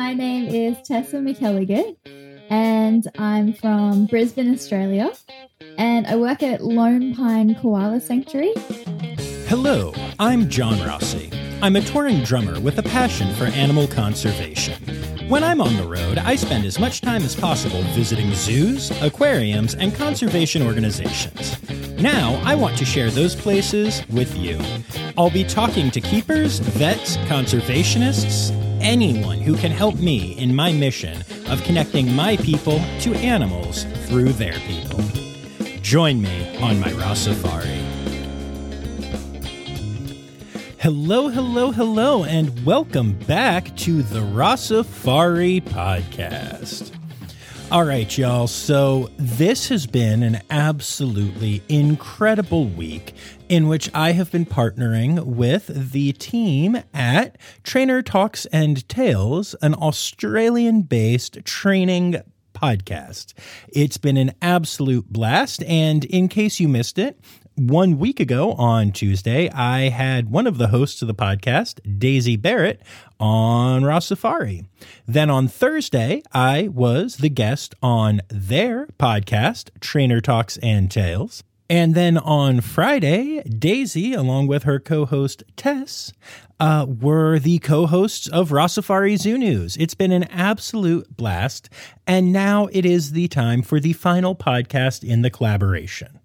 my name is Tessa McKelliget, and I'm from Brisbane, Australia, and I work at Lone Pine Koala Sanctuary. Hello, I'm John Rossi. I'm a touring drummer with a passion for animal conservation. When I'm on the road, I spend as much time as possible visiting zoos, aquariums, and conservation organizations. Now, I want to share those places with you. I'll be talking to keepers, vets, conservationists, anyone who can help me in my mission of connecting my people to animals through their people. Join me on my Rossifari. Hello, hello, hello, and welcome back to the Rossifari podcast. All right, y'all. So, this has been an absolutely incredible week in which I have been partnering with the team at Trainer Talks and Tails, an Australian based training podcast. It's been an absolute blast. And in case you missed it, one week ago on Tuesday, I had one of the hosts of the podcast, Daisy Barrett, on Rossifari. Then on Thursday, I was the guest on their podcast, Trainer Talks and Tails. And then on Friday, Daisy, along with her co host Tess, uh, were the co hosts of Rossifari Zoo News. It's been an absolute blast. And now it is the time for the final podcast in the collaboration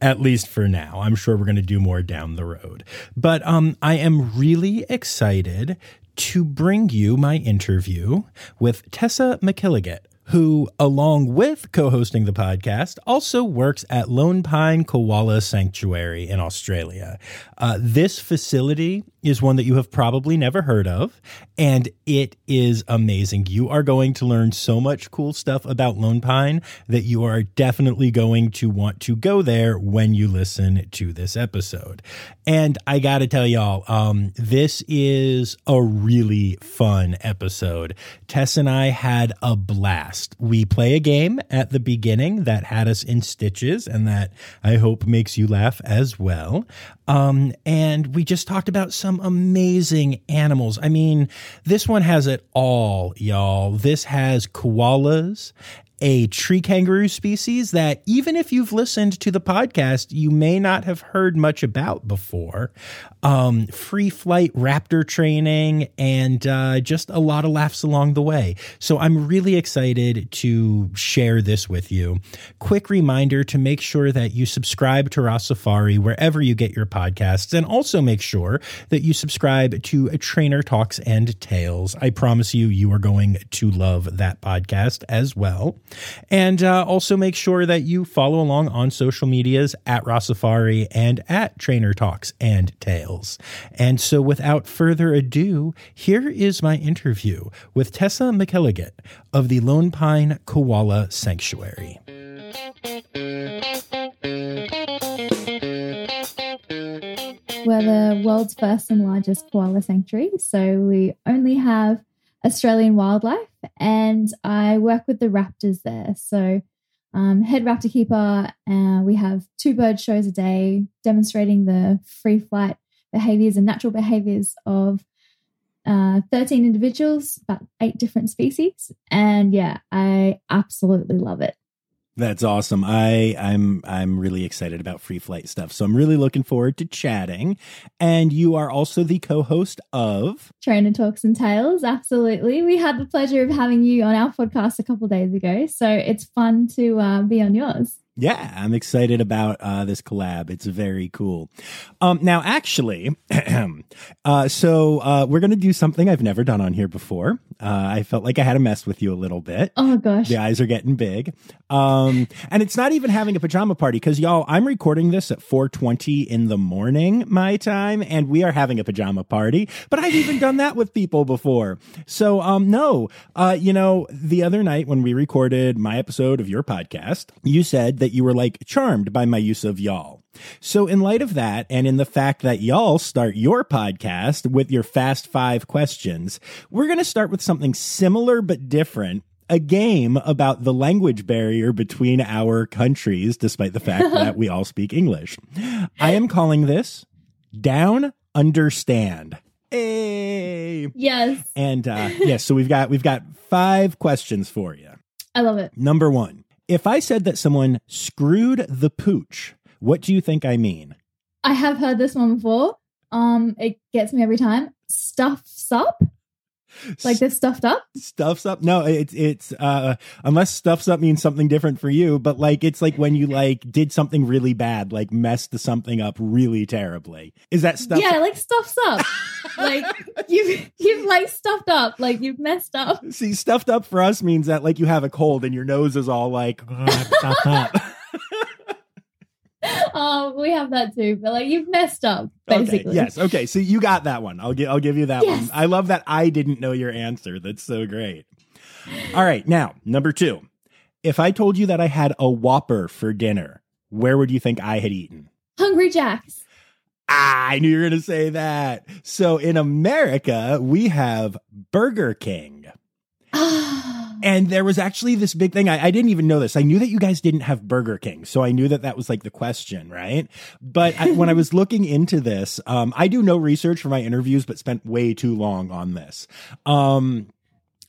at least for now. I'm sure we're going to do more down the road. But um, I am really excited to bring you my interview with Tessa McKelliget who, along with co hosting the podcast, also works at Lone Pine Koala Sanctuary in Australia. Uh, this facility is one that you have probably never heard of, and it is amazing. You are going to learn so much cool stuff about Lone Pine that you are definitely going to want to go there when you listen to this episode. And I got to tell y'all, um, this is a really fun episode. Tess and I had a blast. We play a game at the beginning that had us in stitches and that I hope makes you laugh as well. Um, and we just talked about some amazing animals. I mean, this one has it all, y'all. This has koalas a tree kangaroo species that even if you've listened to the podcast, you may not have heard much about before. Um, free flight raptor training and uh, just a lot of laughs along the way. So I'm really excited to share this with you. Quick reminder to make sure that you subscribe to Rossifari wherever you get your podcasts, and also make sure that you subscribe to Trainer Talks and Tails. I promise you, you are going to love that podcast as well. And uh, also make sure that you follow along on social medias at Rossifari and at Trainer Talks and Tails. And so without further ado, here is my interview with Tessa McKelliget of the Lone Pine Koala Sanctuary. We're the world's first and largest koala sanctuary. So we only have Australian wildlife, and I work with the raptors there. So, um, head raptor keeper, uh, we have two bird shows a day demonstrating the free flight behaviors and natural behaviors of uh, 13 individuals, about eight different species. And yeah, I absolutely love it. That's awesome. I I'm I'm really excited about free flight stuff. So I'm really looking forward to chatting. And you are also the co-host of Trainer Talks and Tails. Absolutely. We had the pleasure of having you on our podcast a couple days ago. So it's fun to uh, be on yours. Yeah, I'm excited about uh, this collab. It's very cool. Um, now, actually, uh, so uh, we're going to do something I've never done on here before. Uh, I felt like I had to mess with you a little bit. Oh, gosh. The eyes are getting big. Um, and it's not even having a pajama party because, y'all, I'm recording this at 4.20 in the morning, my time, and we are having a pajama party. But I've even done that with people before. So, um, no, uh, you know, the other night when we recorded my episode of your podcast, you said that you were like charmed by my use of y'all. So, in light of that, and in the fact that y'all start your podcast with your fast five questions, we're going to start with something similar but different. A game about the language barrier between our countries, despite the fact that we all speak English. I am calling this Down Understand. Hey. Yes. And uh yes, so we've got we've got five questions for you. I love it. Number 1. If I said that someone screwed the pooch, what do you think I mean? I have heard this one before. Um, it gets me every time. Stuffs up, like they're stuffed up. stuffs up no it's it's uh unless stuffs up means something different for you but like it's like when you like did something really bad like messed the something up really terribly is that stuff Yeah, like stuffs up. like you've you've like stuffed up. Like you've messed up. see stuffed up for us means that like you have a cold and your nose is all like stuffed up Oh, we have that too. But like you've messed up, basically. okay yes okay so you got that one i'll give i'll give you that Yes. one i love that i didn't know your answer that's so great all right now number two if i told you that i had a whopper for dinner where would you think i had eaten Hungry Jacks. Ah, I knew you were going to say that. So in America, we have Burger King. And there was actually this big thing. I, I didn't even know this. I knew that you guys didn't have Burger King. So I knew that that was like the question, right? But I, when I was looking into this, um, I do no research for my interviews, but spent way too long on this. Um,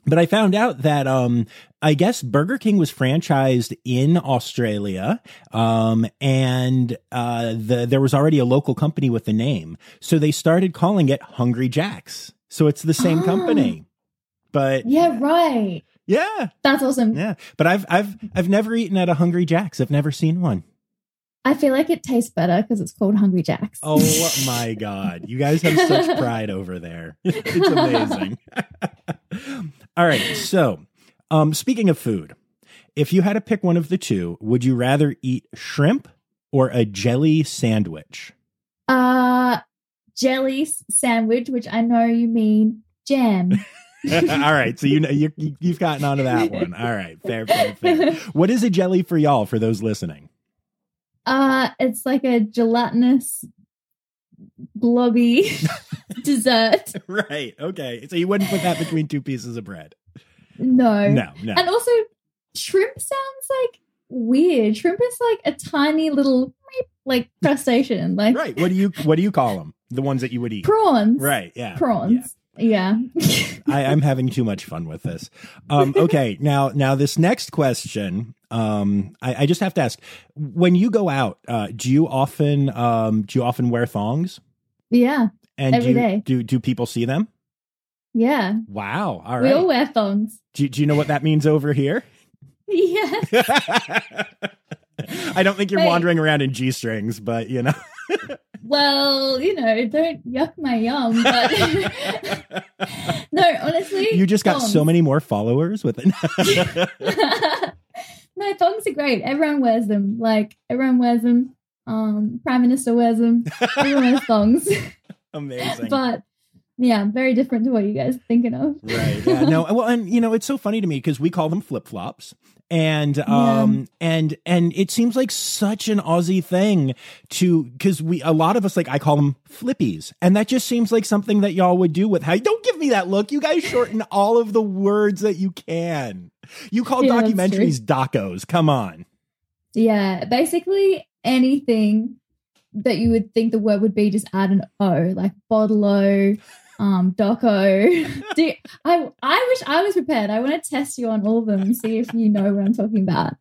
but I found out that um, I guess Burger King was franchised in Australia, um, and uh, the, there was already a local company with the name, so they started calling it Hungry Jacks. So it's the same Ah. company, but yeah, right. Yeah, That's awesome. yeah. But I've I've I've never eaten at a Hungry Jacks. I've never seen one. I feel like it tastes better because it's called Hungry Jacks. Oh my god, you guys have such pride over there. it's amazing. All right, so um, speaking of food, if you had to pick one of the two, would you rather eat shrimp or a jelly sandwich? Uh, jelly sandwich, which I know you mean jam. All right, so you know you, you've gotten onto that one. All right, fair, fair, fair. What is a jelly for y'all? For those listening, Uh, it's like a gelatinous, blobby dessert. right? Okay, so you wouldn't put that between two pieces of bread. No. No, no. And also, shrimp sounds like weird. Shrimp is like a tiny little like crustacean, like Right? What do you what do you call them? The ones that you would eat? prawns. Right? Yeah. Prawns. Yeah. I, I'm having too much fun with this. Um, okay, now now this next question, um, I, I just have to ask: when you go out, uh, do you often um, do you often wear thongs? yeah. And Every do, day. do do people see them? Yeah. Wow! All We all right. wear thongs. Do, do you know what that means over here? Yeah. I don't think you're Wait. wandering around in g strings, but you know. Well, you know, don't yuck my yum, but no, honestly. you just got so many more followers with it. no, thongs are great. Everyone wears them. Like everyone wears them. Um, Prime Minister wears them. Everyone wears thongs. Amazing. but yeah, very different to what you guys are thinking of. right yeah no well and you know it's so funny to me because we call them flip-flops and um and and it seems like such an aussie thing to because we a lot of us like i call them flippies. And that just seems like something that y'all would do with how don't give me that look. You guys shorten all of the words that you can. You call Yeah, documentaries docos. Come on. Yeah, basically anything that you would think the word would be, just add an O, like bottle um, doco. Do I? I wish I was prepared. I want to test you on all of them see if you know what I'm talking about.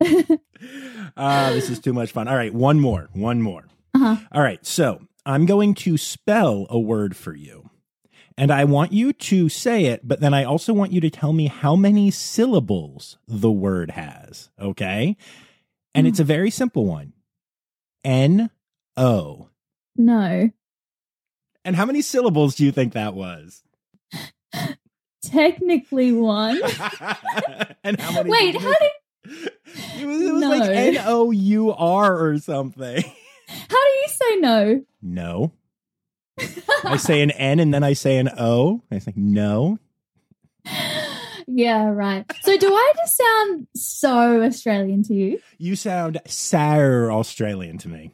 uh this is too much fun all right one more one more uh-huh. All right, so I'm going to spell a word for you. And I want you to say it, but then I also want you to tell me how many syllables the word has. Okay. And it's a very simple one N O. No, And how many syllables do you think that was? technically one. and how many? Wait, how did? It was, it was like N O U R or something. How do you say no? No. I say an N and then I say an O. I say no. yeah, right. So do I just sound so Australian to you? You sound sour Australian to me.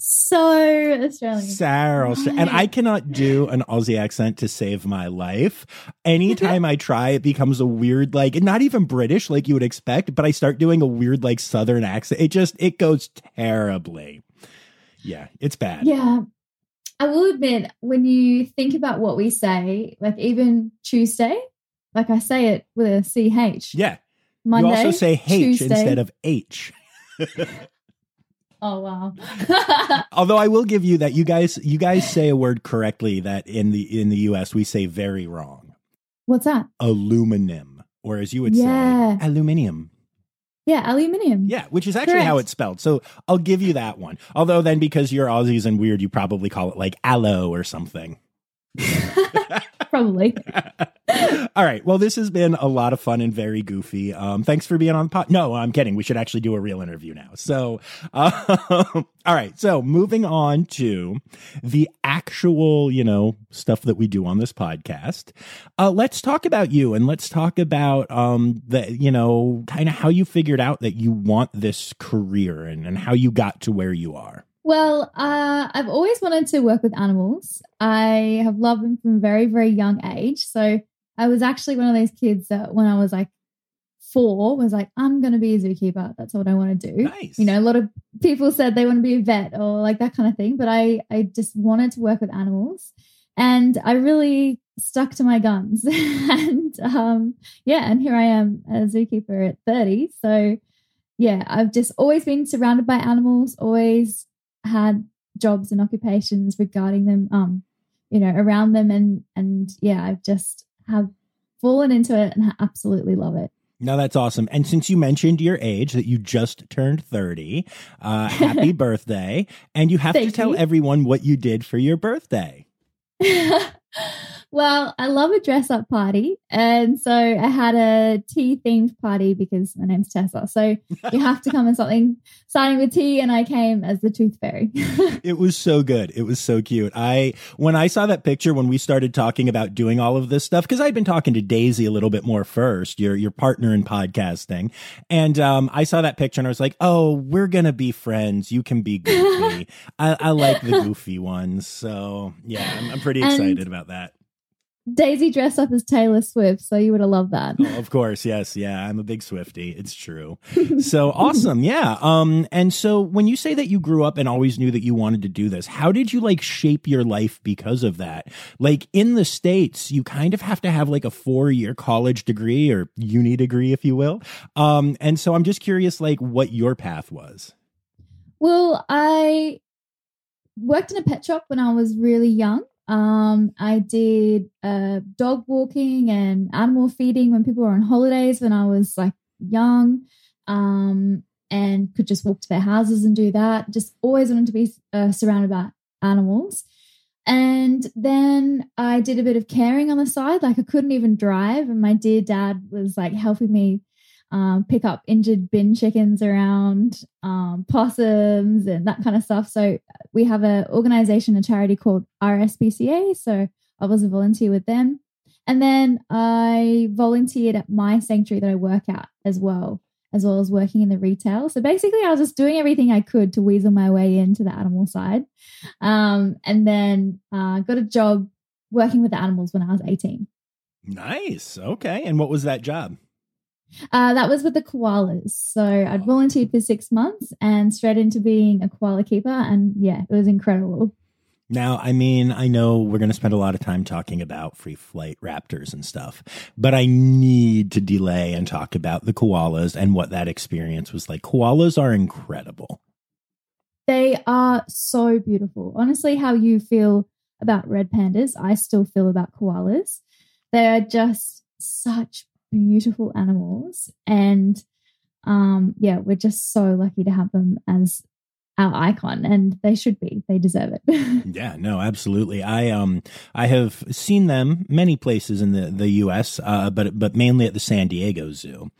So Australian. Australian. And I cannot do an Aussie accent to save my life. Anytime I try, it becomes a weird, like, not even British like you would expect, but I start doing a weird, like, Southern accent. It just, it goes terribly. Yeah, it's bad. Yeah. I will admit, when you think about what we say, like even Tuesday, like I say it with a CH. Yeah. Monday. you also say H Tuesday. instead of H. Oh wow. Although I will give you that you guys you guys say a word correctly that in the in the US we say very wrong. What's that? Aluminum. Or as you would Yeah. say, aluminium. Yeah, aluminium. Yeah, which is actually how it's spelled. So I'll give you that one. Although then because you're Aussies and weird, you probably call it like aloe or something. Probably. All right. Well, this has been a lot of fun and very goofy. Um, thanks for being on the pod. No, I'm kidding. We should actually do a real interview now. So, uh, all right. So moving on to the actual, you know, stuff that we do on this podcast. Uh, let's talk about you and let's talk about, um, the, you know, kind of how you figured out that you want this career and, and how you got to where you are. Well, uh, I've always wanted to work with animals. I have loved them from a very, very young age. So I was actually one of those kids that when I was like four was like, I'm going to be a zookeeper. That's what I want to do. Nice. You know, a lot of people said they want to be a vet or like that kind of thing, but I, I just wanted to work with animals. And I really stuck to my guns. and um, yeah, and here I am a zookeeper at 30. So yeah, I've just always been surrounded by animals, always had jobs and occupations regarding them, um, you know, around them. And, and yeah, I've just have fallen into it and I absolutely love it. No, that's awesome. And since you mentioned your age, that you just turned 30, uh, happy birthday. And you have to tell you. everyone what you did for your birthday. well, I love a dress up party. And so I had a tea themed party because my name's Tessa. So you have to come in something starting with tea. And I came as the tooth fairy. It was so good. It was so cute. I, when I saw that picture, when we started talking about doing all of this stuff, because I'd been talking to Daisy a little bit more first, your, your partner in podcasting. And, um, I saw that picture and I was like, oh, we're going to be friends. You can be goofy. I, I like the goofy ones. So yeah, I'm, I'm pretty excited And- excited about that. Daisy dressed up as Taylor Swift. So you would have loved that. Oh, of course, yes, yeah. I'm a big Swifty. It's true. So awesome, yeah. Um, and so when you say that you grew up and always knew that you wanted to do this, how did you like shape your life because of that? Like in the states, you kind of have to have like a four year college degree or uni degree, if you will. Um, and so I'm just curious, like what your path was. Well, I worked in a pet shop when I was really young. Um, I did uh, dog walking and animal feeding when people were on holidays when I was like young, um, and could just walk to their houses and do that. Just always wanted to be uh, surrounded by animals. And then I did a bit of caring on the side. Like I couldn't even drive, and my dear dad was like helping me um, pick up injured bin chickens around, um, possums, and that kind of stuff. So we have an organization, a charity called RSPCA. So I was a volunteer with them. And then I volunteered at my sanctuary that I work at as well, as well as working in the retail. So basically, I was just doing everything I could to weasel my way into the animal side. Um, and then uh, got a job working with the animals when I was 18. Nice. Okay. And what was that job? Uh, that was with the koalas. So I'd volunteered for six months and straight into being a koala keeper. And yeah, it was incredible. Now, I mean, I know we're going to spend a lot of time talking about free flight raptors and stuff, but I need to delay and talk about the koalas and what that experience was like. Koalas are incredible. They are so beautiful. Honestly, how you feel about red pandas, I still feel about koalas. They are just such beautiful animals. And um, yeah, we're just so lucky to have them as our icon and they should be they deserve it Yeah, no, absolutely. I um I have seen them many places in the the US, uh, but but mainly at the San Diego Zoo.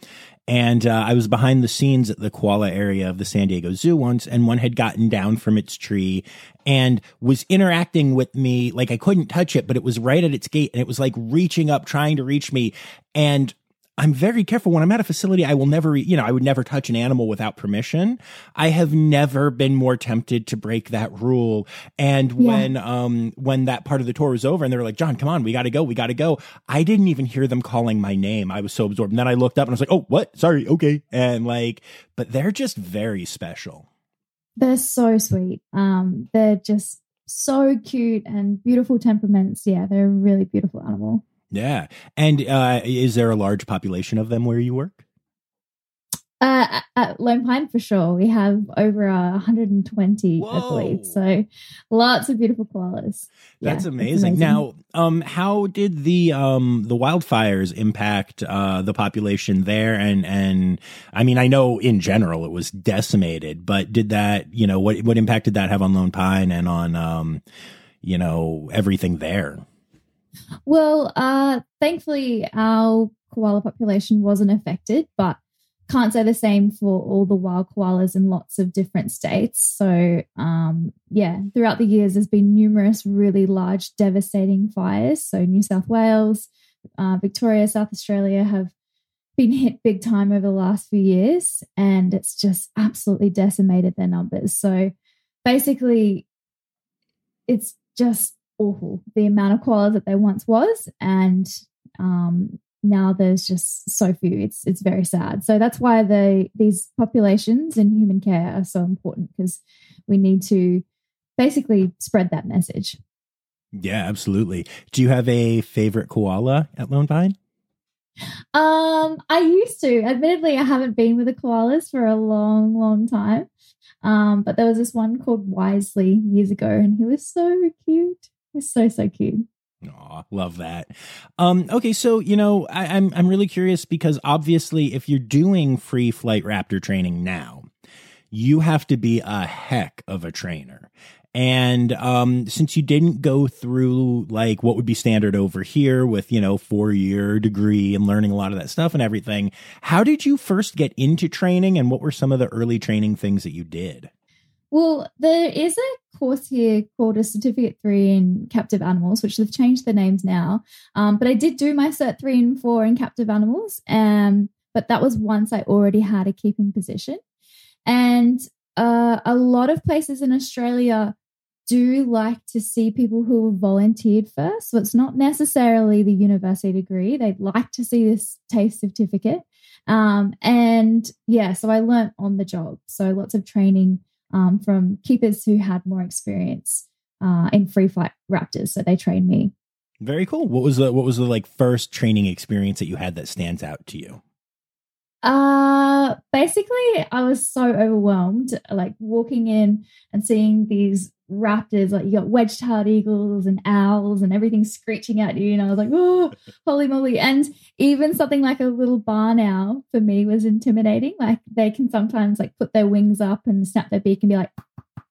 And uh, I was behind the scenes at the koala area of the San Diego Zoo once, and one had gotten down from its tree and was interacting with me. Like I couldn't touch it, but it was right at its gate, and it was like reaching up, trying to reach me. And I'm very careful when I'm at a facility. I will never, you know, I would never touch an animal without permission. I have never been more tempted to break that rule. And Yeah. when, um, when that part of the tour was over and they were like, John, come on, we got to go. We got to go. I didn't even hear them calling my name. I was so absorbed. And then I looked up and I was like, Oh, what? Sorry. Okay. And like, but they're just very special. they're so sweet um they're just so cute and beautiful temperaments. Yeah, they're a really beautiful animal. Yeah. And uh, is there a large population of them where you work? Uh, at Lone Pine, for sure. We have over uh, 120, Whoa. I believe. So lots of beautiful koalas. That's Yeah, it's amazing. Now, um, how did the um the wildfires impact uh the population there? And and I mean, I know in general it was decimated, but did that you know what what impact did that have on Lone Pine and on um you know everything there? Well, uh, thankfully, our koala population wasn't affected, but can't say the same for all the wild koalas in lots of different states. So, um, yeah, throughout the years, there's been numerous really large, devastating fires. So, New South Wales, uh, Victoria, South Australia have been hit big time over the last few years, and it's just absolutely decimated their numbers. So, basically, it's just awful the amount of koalas that there once was, and um, now there's just so few. It's it's very sad. So that's why the these populations in human care are so important because we need to basically spread that message. Yeah, absolutely. Do you have a favorite koala at Lone Pine? Um, I used to. Admittedly, I haven't been with the koalas for a long, long time. Um, but there was this one called Wisely years ago, and he was so cute. He was so so cute. Aw, love that. Um, okay, so you know, I, I'm I'm really curious because obviously, if you're doing free flight raptor training now, you have to be a heck of a trainer. And um, since you didn't go through like what would be standard over here with you know four year degree and learning a lot of that stuff and everything, how did you first get into training, and what were some of the early training things that you did? Well, there is a course here called a Certificate 3 in Captive Animals, which they've changed the names now. Um, but I did do my Cert 3 and 4 in Captive Animals. Um, but that was once I already had a keeping position. And uh, a lot of places in Australia do like to see people who have volunteered first. So it's not necessarily the university degree. They'd like to see this TAFE certificate. Um, and yeah, so I learnt on the job. So lots of training um, from keepers who had more experience uh, in free flight raptors. So they trained me. Very cool. What was the what was the like first training experience that you had that stands out to you? Uh, basically, I was so overwhelmed, like walking in and seeing these raptors, like you got wedge-tailed eagles and owls and everything screeching at you, and I was like, oh, holy moly! And even something like a little barn owl for me was intimidating. Like they can sometimes like put their wings up and snap their beak and be like,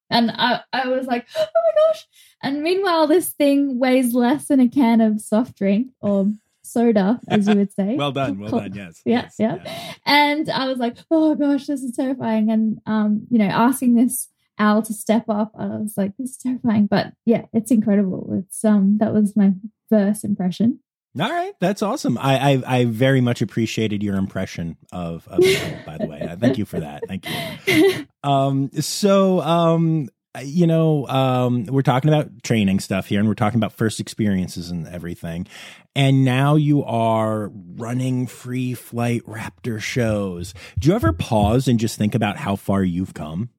and I, I was like, oh my gosh! And meanwhile, this thing weighs less than a can of soft drink or soda, as you would say. well done, well done. Yes, Yeah, yes, yeah. And I was like, oh gosh, this is terrifying. And um, you know, asking this owl to step up, I was like, this is terrifying. But yeah, it's incredible. It's um that was my first impression. All right, that's awesome. I, I I very much appreciated your impression of of it, by the way. Thank you for that. Thank you. Um, so um, you know, um, we're talking about training stuff here, and we're talking about first experiences and everything. And now you are running free flight raptor shows. Do you ever pause and just think about how far you've come?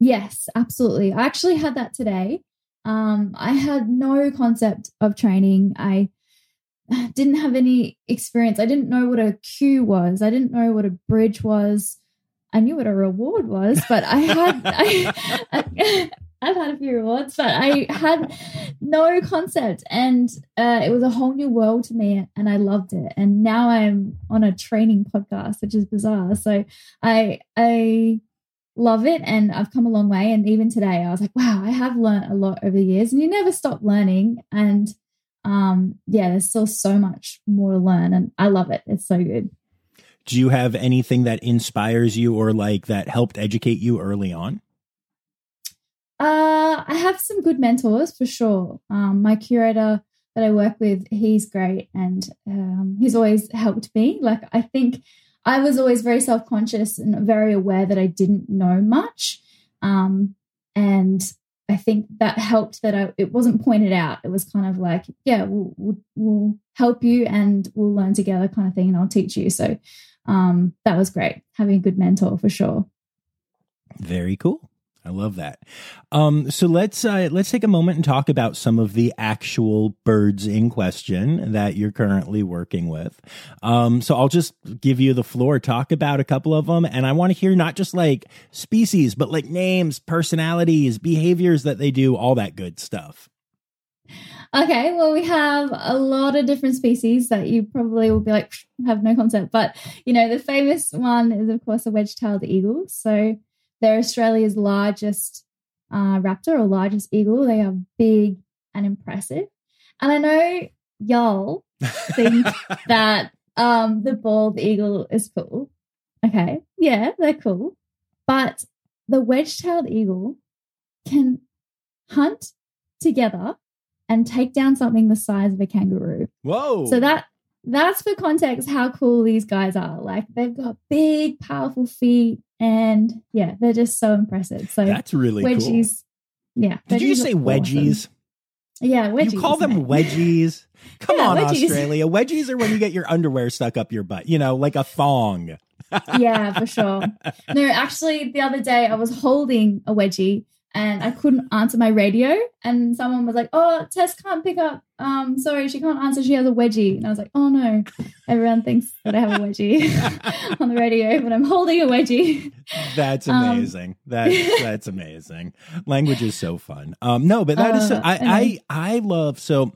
Yes, absolutely. I actually had that today. Um, I had no concept of training. I didn't have any experience. I didn't know what a cue was. I didn't know what a bridge was. I knew what a reward was, but I had I, I, I've had a few rewards, but I had no concept, and uh, it was a whole new world to me, and I loved it. And now I'm on a training podcast, which is bizarre. So I I love it, and I've come a long way. And even today, I was like, wow, I have learned a lot over the years, and you never stop learning. And um, yeah, there's still so much more to learn, and I love it. It's so good. Do you have anything that inspires you or like that helped educate you early on? Uh, I have some good mentors for sure. Um, my curator that I work with, he's great and um, he's always helped me. Like, I think I was always very self conscious and very aware that I didn't know much. Um, and I think that helped that I, it wasn't pointed out. It was kind of like, yeah, we'll, we'll, we'll help you and we'll learn together kind of thing, and I'll teach you. So um, that was great having a good mentor for sure. Very cool. I love that. Um, so let's uh, let's take a moment and talk about some of the actual birds in question that you're currently working with. Um, so I'll just give you the floor. Talk about a couple of them, and I want to hear not just like species, but like names, personalities, behaviors that they do, all that good stuff. Okay, well, we have a lot of different species that you probably will be like, have no concept. But, you know, the famous one is, of course, a wedge tailed eagle. So they're Australia's largest uh, raptor or largest eagle. They are big and impressive. And I know y'all think that um, the bald eagle is cool. Okay, yeah, they're cool. But the wedge tailed eagle can hunt together and take down something the size of a kangaroo. Whoa. So that that's for context how cool these guys are. Like they've got big, powerful feet, and yeah, they're just so impressive. So that's really wedgies. Cool. Yeah. Did you say wedgies? Awesome. Yeah, wedgies. You call them wedgies? Come yeah, on, wedgies. Australia. Wedgies are when you get your underwear stuck up your butt, you know, like a thong. yeah, for sure. No, actually, the other day I was holding a wedgie and I couldn't answer my radio. And someone was like, "Oh, Tess can't pick up. Um, sorry, she can't answer. She has a wedgie." And I was like, "Oh no!" Everyone thinks that I have a wedgie on the radio, but I'm holding a wedgie. That's amazing. Um, that's that's amazing. Language is so fun. Um, no, but that uh, is so, I, I I love so.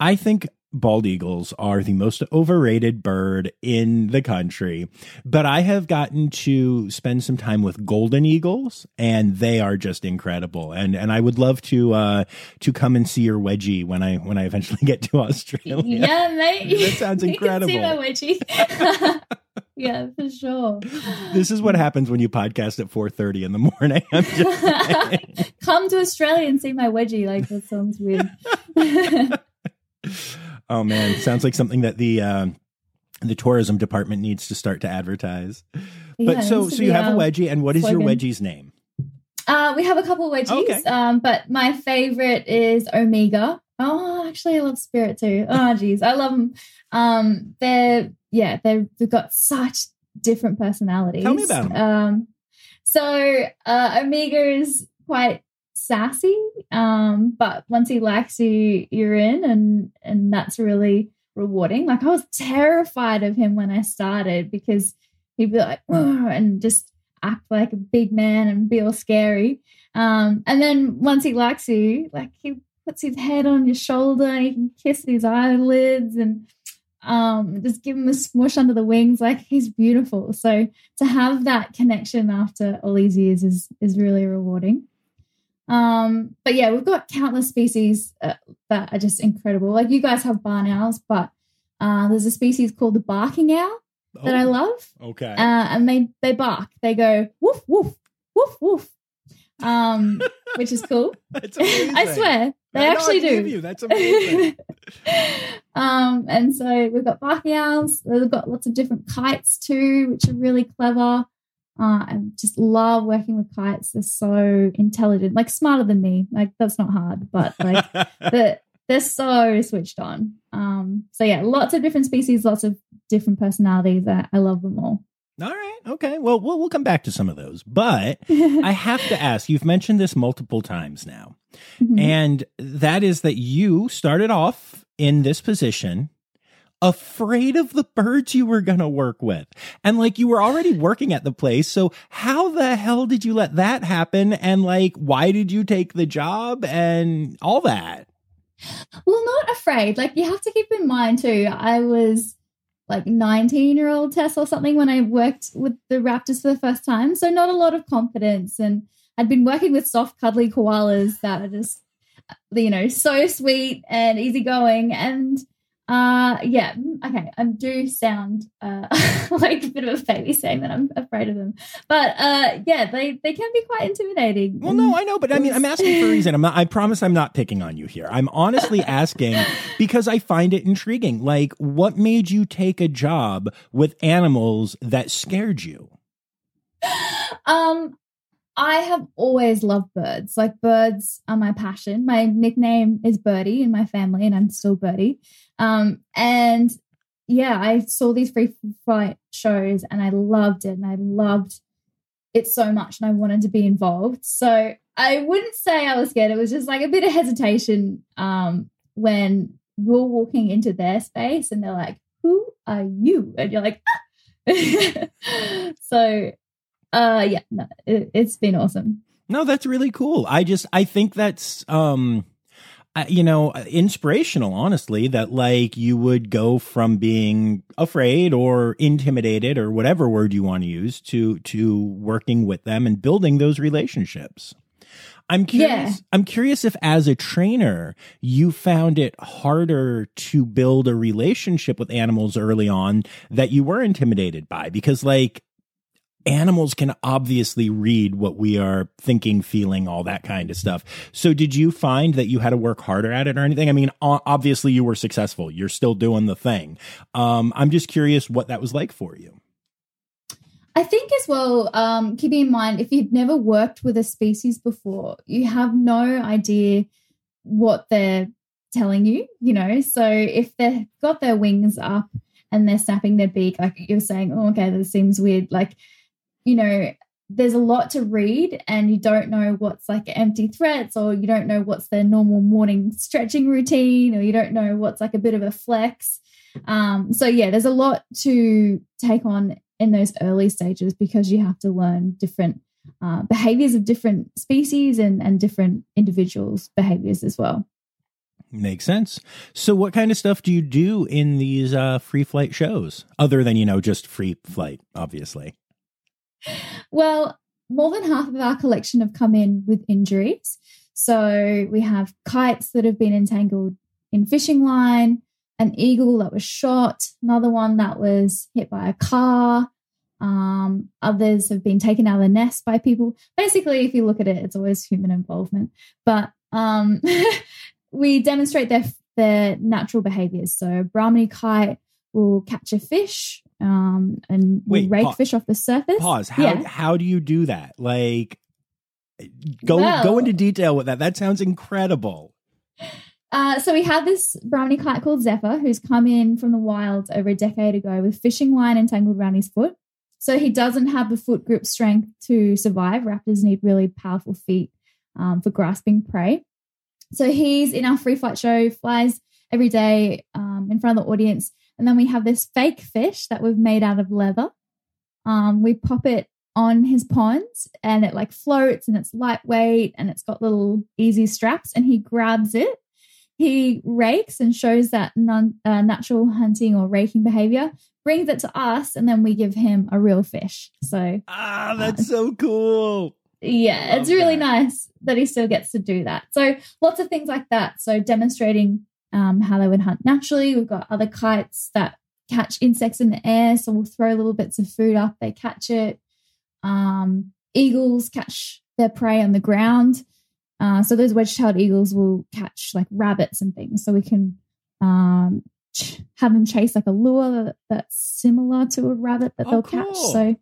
I think bald eagles are the most overrated bird in the country. But I have gotten to spend some time with golden eagles and they are just incredible. And and I would love to uh to come and see your wedgie when I when I eventually get to Australia. Yeah, mate. That sounds incredible. See my wedgie. yeah, for sure. This is what happens when you podcast at 4:30 in the morning. I'm just Come to Australia and see my wedgie. Like that sounds weird. Oh man, sounds like something that the uh, the tourism department needs to start to advertise. Yeah, but so so you have a wedgie, and what is slogan. your wedgie's name? Uh, we have a couple wedgies, okay. um, but my favorite is Omega. Oh, actually, I love Spirit too. Oh, geez, I love them. Um, they're yeah, they've got such different personalities. Tell me about them. Um, so uh, Omega is quite sassy. Um, but once he likes you, you're in, and and that's really rewarding. Like I was terrified of him when I started because he'd be like and just act like a big man and be all scary. Um, and then once he likes you, like he puts his head on your shoulder he can kiss his eyelids and um, just give him a smush under the wings. Like he's beautiful. So to have that connection after all these years is is really rewarding. Um, but yeah, we've got countless species uh, that are just incredible. Like you guys have barn owls, but uh, there's a species called the barking owl that oh, I love. Okay. Uh, and they they bark. They go woof woof woof woof. Um, which is cool. I swear they I actually do. You. That's amazing. um, and so we've got barking owls. We've got lots of different kites too, which are really clever. Uh, I just love working with kites. They're so intelligent, like smarter than me. Like that's not hard, but like they're, they're so switched on. Um, so yeah, lots of different species, lots of different personalities. I, I love them all. All right. Okay. Well, we'll we'll come back to some of those, but I have to ask. You've mentioned this multiple times now, mm-hmm. and that is that you started off in this position afraid of the birds you were going to work with. And like you were already working at the place. So how the hell did you let that happen? And like, why did you take the job and all that? Well, not afraid. Like you have to keep in mind too, I was like 19 year old Tess or something when I worked with the raptors for the first time. So not a lot of confidence. And I'd been working with soft, cuddly koalas that are just, you know, so sweet and easygoing. And uh, yeah, okay. I do sound uh, like a bit of a baby saying that I'm afraid of them, but uh, yeah, they they can be quite intimidating. Well, no, I know, but I mean, I'm asking for a reason. I'm not, I promise I'm not picking on you here. I'm honestly asking because I find it intriguing. Like, what made you take a job with animals that scared you? Um, I have always loved birds. Like birds are my passion. My nickname is Birdie in my family, and I'm still Birdie. Um, and yeah, I saw these free flight shows, and I loved it, and I loved it so much and I wanted to be involved. So I wouldn't say I was scared. It was just like a bit of hesitation um, when you're walking into their space and they're like, Who are you? And you're like, ah. So, uh, yeah, no, it, it's been awesome. No, that's really cool. I just, I think that's, um, you know, inspirational, honestly, that like you would go from being afraid or intimidated or whatever word you want to use to, to working with them and building those relationships. I'm curious. Yeah. I'm curious if, as a trainer, you found it harder to build a relationship with animals early on that you were intimidated by, because like animals can obviously read what we are thinking, feeling, all that kind of stuff. So, did you find that you had to work harder at it or anything? I mean, obviously, you were successful. You're still doing the thing. Um, I'm just curious what that was like for you. I think as well, um, keeping in mind if you've never worked with a species before, you have no idea what they're telling you, you know. So if they've got their wings up and they're snapping their beak, like you're saying, oh, okay, this seems weird. Like, you know, there's a lot to read and you don't know what's like empty threats or you don't know what's their normal morning stretching routine or you don't know what's like a bit of a flex. Um, so yeah, there's a lot to take on in those early stages because you have to learn different uh, behaviors of different species and, and different individuals' behaviors as well. Makes sense. So, what kind of stuff do you do in these uh, free flight shows, other than you know just free flight, obviously? Well, more than half of our collection have come in with injuries. So we have kites that have been entangled in fishing line an eagle that was shot, another one that was hit by a car. Um, others have been taken out of the nest by people. Basically, if you look at it, it's always human involvement. But um, we demonstrate their their natural behaviors. So, Brahminy kite will catch a fish um, and Wait, rake pa- fish off the surface. Pause. How yeah. how do you do that? Like, go well, go into detail with that. That sounds incredible. Uh, so we have this Brahminy kite called Zephyr who's come in from the wild over a decade ago with fishing line entangled around his foot. So he doesn't have the foot grip strength to survive. Raptors need really powerful feet um, for grasping prey. So he's in our free flight show, flies every day um, in front of the audience. And then we have this fake fish that we've made out of leather. Um, we pop it on his ponds and it like floats and it's lightweight and it's got little easy straps and he grabs it he rakes and shows that non, uh, natural hunting or raking behavior, brings it to us, and then we give him a real fish. So, ah, that's uh, so cool. Yeah, it's really that. nice that he still gets to do that. So, lots of things like that. So, demonstrating um, how they would hunt naturally. We've got other kites that catch insects in the air. So, we'll throw little bits of food up, they catch it. Um, eagles catch their prey on the ground. Uh, so those wedge-tailed eagles will catch like rabbits and things. So we can um, ch- have them chase like a lure that's similar to a rabbit that oh, they'll cool. catch. So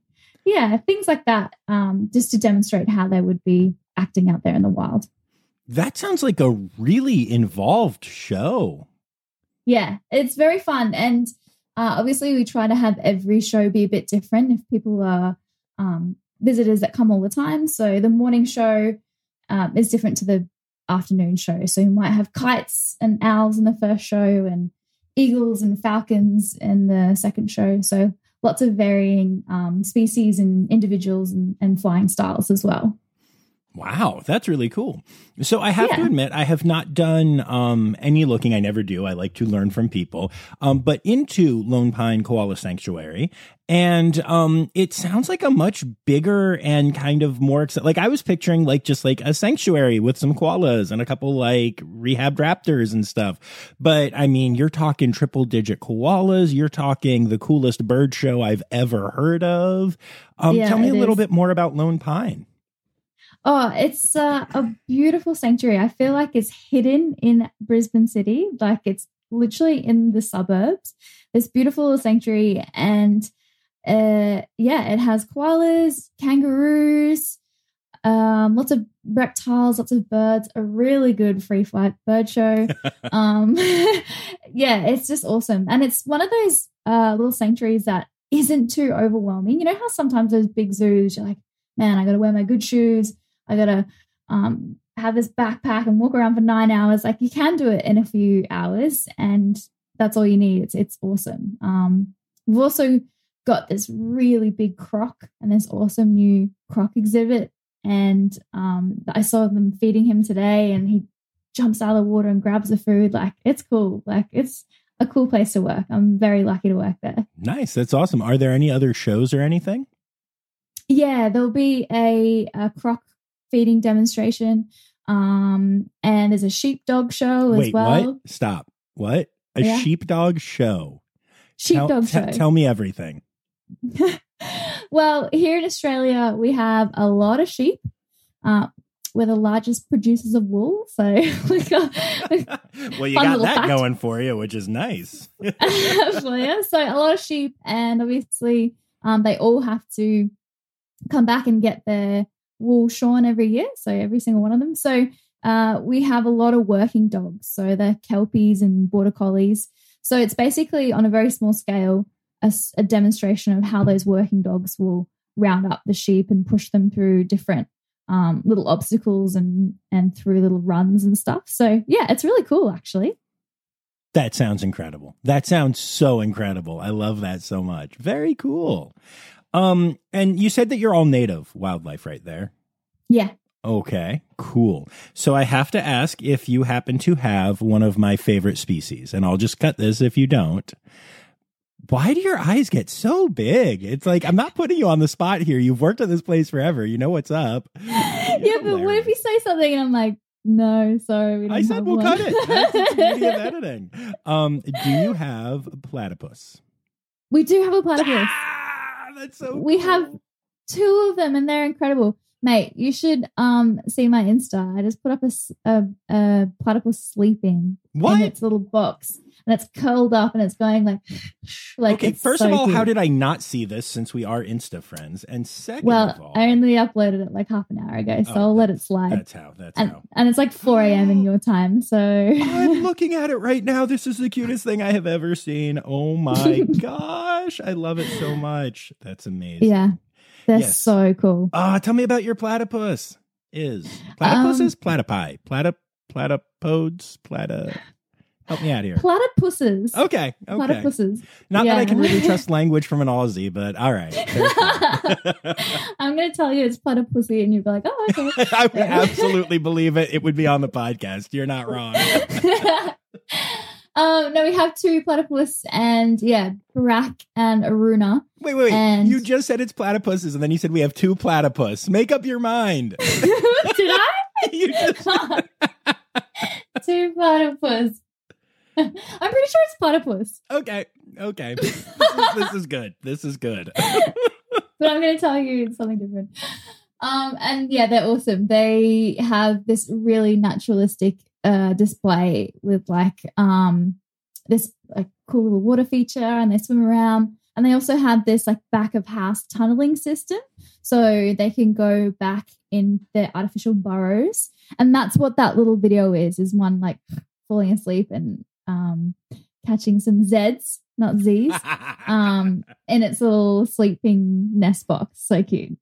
yeah, things like that, um, just to demonstrate how they would be acting out there in the wild. That sounds like a really involved show. Yeah, it's very fun. And uh, obviously, we try to have every show be a bit different if people are um, visitors that come all the time. So the morning show um, is different to the afternoon show. So you might have kites and owls in the first show and eagles and falcons in the second show. So lots of varying um, species and individuals and, and flying styles as well. Wow, that's really cool. So I have yeah. to admit, I have not done um, any looking. I never do. I like to learn from people. Um, but into Lone Pine Koala Sanctuary, and um, it sounds like a much bigger and kind of more like I was picturing like just like a sanctuary with some koalas and a couple like rehab raptors and stuff. But I mean, you're talking triple digit koalas. You're talking the coolest bird show I've ever heard of. Um, yeah, tell me a little is. bit more about Lone Pine. Oh, it's uh, a beautiful sanctuary. I feel like it's hidden in Brisbane City, like it's literally in the suburbs. This beautiful sanctuary, and uh, yeah, it has koalas, kangaroos, um, lots of reptiles, lots of birds. A really good free flight bird show. um, yeah, it's just awesome, and it's one of those uh, little sanctuaries that isn't too overwhelming. You know how sometimes those big zoos, you're like, man, I got to wear my good shoes. I got to um, have this backpack and walk around for nine hours. Like you can do it in a few hours, and that's all you need. It's it's awesome. Um, we've also got this really big croc and this awesome new croc exhibit. And um, I saw them feeding him today, and he jumps out of the water and grabs the food. Like it's cool. Like it's a cool place to work. I'm very lucky to work there. Nice. That's awesome. Are there any other shows or anything? Yeah, there'll be a, a croc feeding demonstration. Um, and there's a sheepdog show as Wait, well. what? Stop. What? A Yeah. sheepdog show. Sheepdog tell, show. te- tell me everything. well, here in Australia, we have a lot of sheep. Uh, we're the largest producers of wool, so we got well, you got that fact. going for you, which is nice. Well, yeah, so a lot of sheep, and obviously, um, they all have to come back and get their wool shorn every year. So every single one of them. So uh, we have a lot of working dogs. So they're kelpies and border collies. So it's basically on a very small scale a demonstration of how those working dogs will round up the sheep and push them through different um, little obstacles and and through little runs and stuff. So yeah, it's really cool actually. That sounds incredible. That sounds so incredible. I love that so much. Very cool. Um, and you said that you're all native wildlife right there. Yeah. Okay, cool. So I have to ask if you happen to have one of my favorite species, and I'll just cut this if you don't. Why do your eyes get so big? It's like I'm not putting you on the spot here. You've worked at this place forever. You know what's up. yeah, but what if you say something and I'm like, no, sorry, we don't I said we'll one. cut it. That's the beauty of editing. Um, do you have a platypus? we do have a platypus. Ah, that's so. we cool. have two of them, and they're incredible, mate. You should um see my Insta. I just put up a platypus sleeping what? in its little box, and it's curled up, and it's going like like. okay, first so of all, how did I not see this since we are Insta friends? And second of Well, all, I only uploaded it like half an hour ago, so Oh, I'll let it slide. that's how. That's And how. and it's like four a.m. in your time, so I'm looking at it right now. This is the cutest thing I have ever seen. Oh my gosh. I love it so much. That's amazing. yeah, they're Yes. so cool. Ah, tell me about your platypus. Is platypus Um, is platypi. Platyp platypodes. Platy help me out here. Platypuses. Okay. Okay. Platypuses. Not that I can really trust language from an Aussie, but all right. I'm going to tell you it's platypusy, and you'd be like, oh, okay. I would absolutely believe it. It would be on the podcast. You're not wrong. um, no, we have two platypus, and yeah, Barak and Aruna. Wait, wait, wait. And- You just said it's platypuses, and then you said we have two platypus. Make up your mind. Did I? you just two platypus. I'm pretty sure it's platypus, okay. Okay. This is, this is good. This is good. but I'm going to tell you something different. Um, and yeah, they're awesome. They have this really naturalistic uh, display with like um, this like cool little water feature, and they swim around. And they also have this like back of house tunneling system, so they can go back in their artificial burrows. And that's what that little video is: is one like falling asleep and um, catching some Zeds, not Z's, um, in its little sleeping nest box. So cute.